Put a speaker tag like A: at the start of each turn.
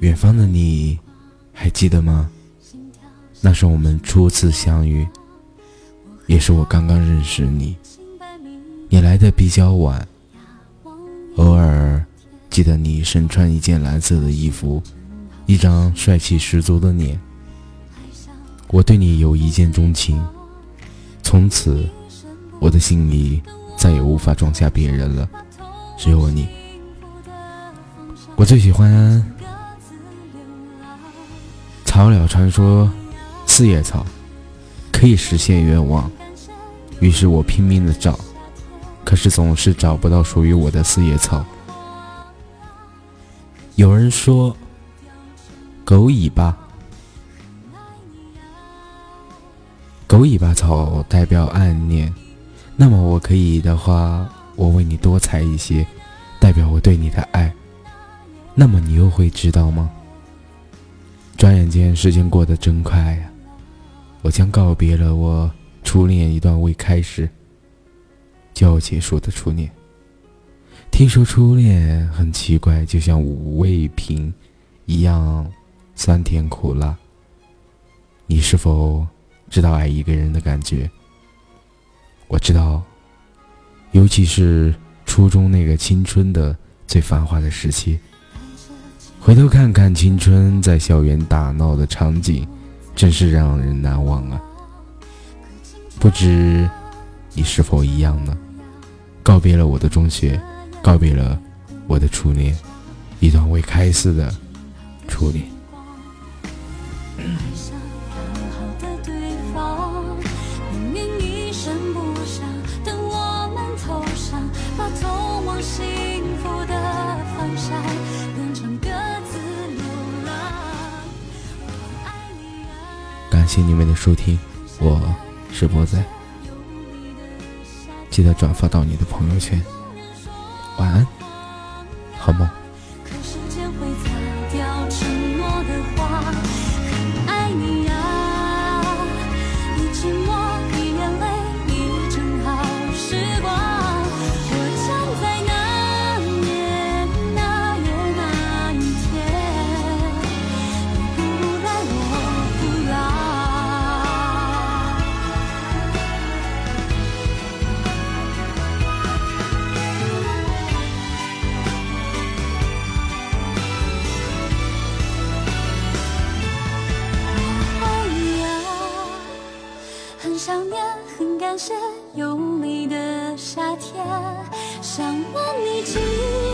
A: 远方的你，还记得吗？那是我们初次相遇，也是我刚刚认识你。你来的比较晚，偶尔记得你身穿一件蓝色的衣服，一张帅气十足的脸。我对你有一见钟情，从此我的心里再也无法装下别人了，只有你。我最喜欢草鸟传说，四叶草可以实现愿望，于是我拼命的找，可是总是找不到属于我的四叶草。有人说，狗尾巴，狗尾巴草代表暗恋，那么我可以的话，我为你多采一些，代表我对你的爱。那么你又会知道吗？转眼间，时间过得真快呀！我将告别了我初恋一段未开始就要结束的初恋。听说初恋很奇怪，就像五味瓶一样酸甜苦辣。你是否知道爱一个人的感觉？我知道，尤其是初中那个青春的最繁华的时期。回头看看青春在校园打闹的场景，真是让人难忘啊！不知你是否一样呢？告别了我的中学，告别了我的初恋，一段未开始的初恋。感谢你们的收听，我直播在，记得转发到你的朋友圈。晚安，好梦。
B: 想念，很感谢有你的夏天，想问你今。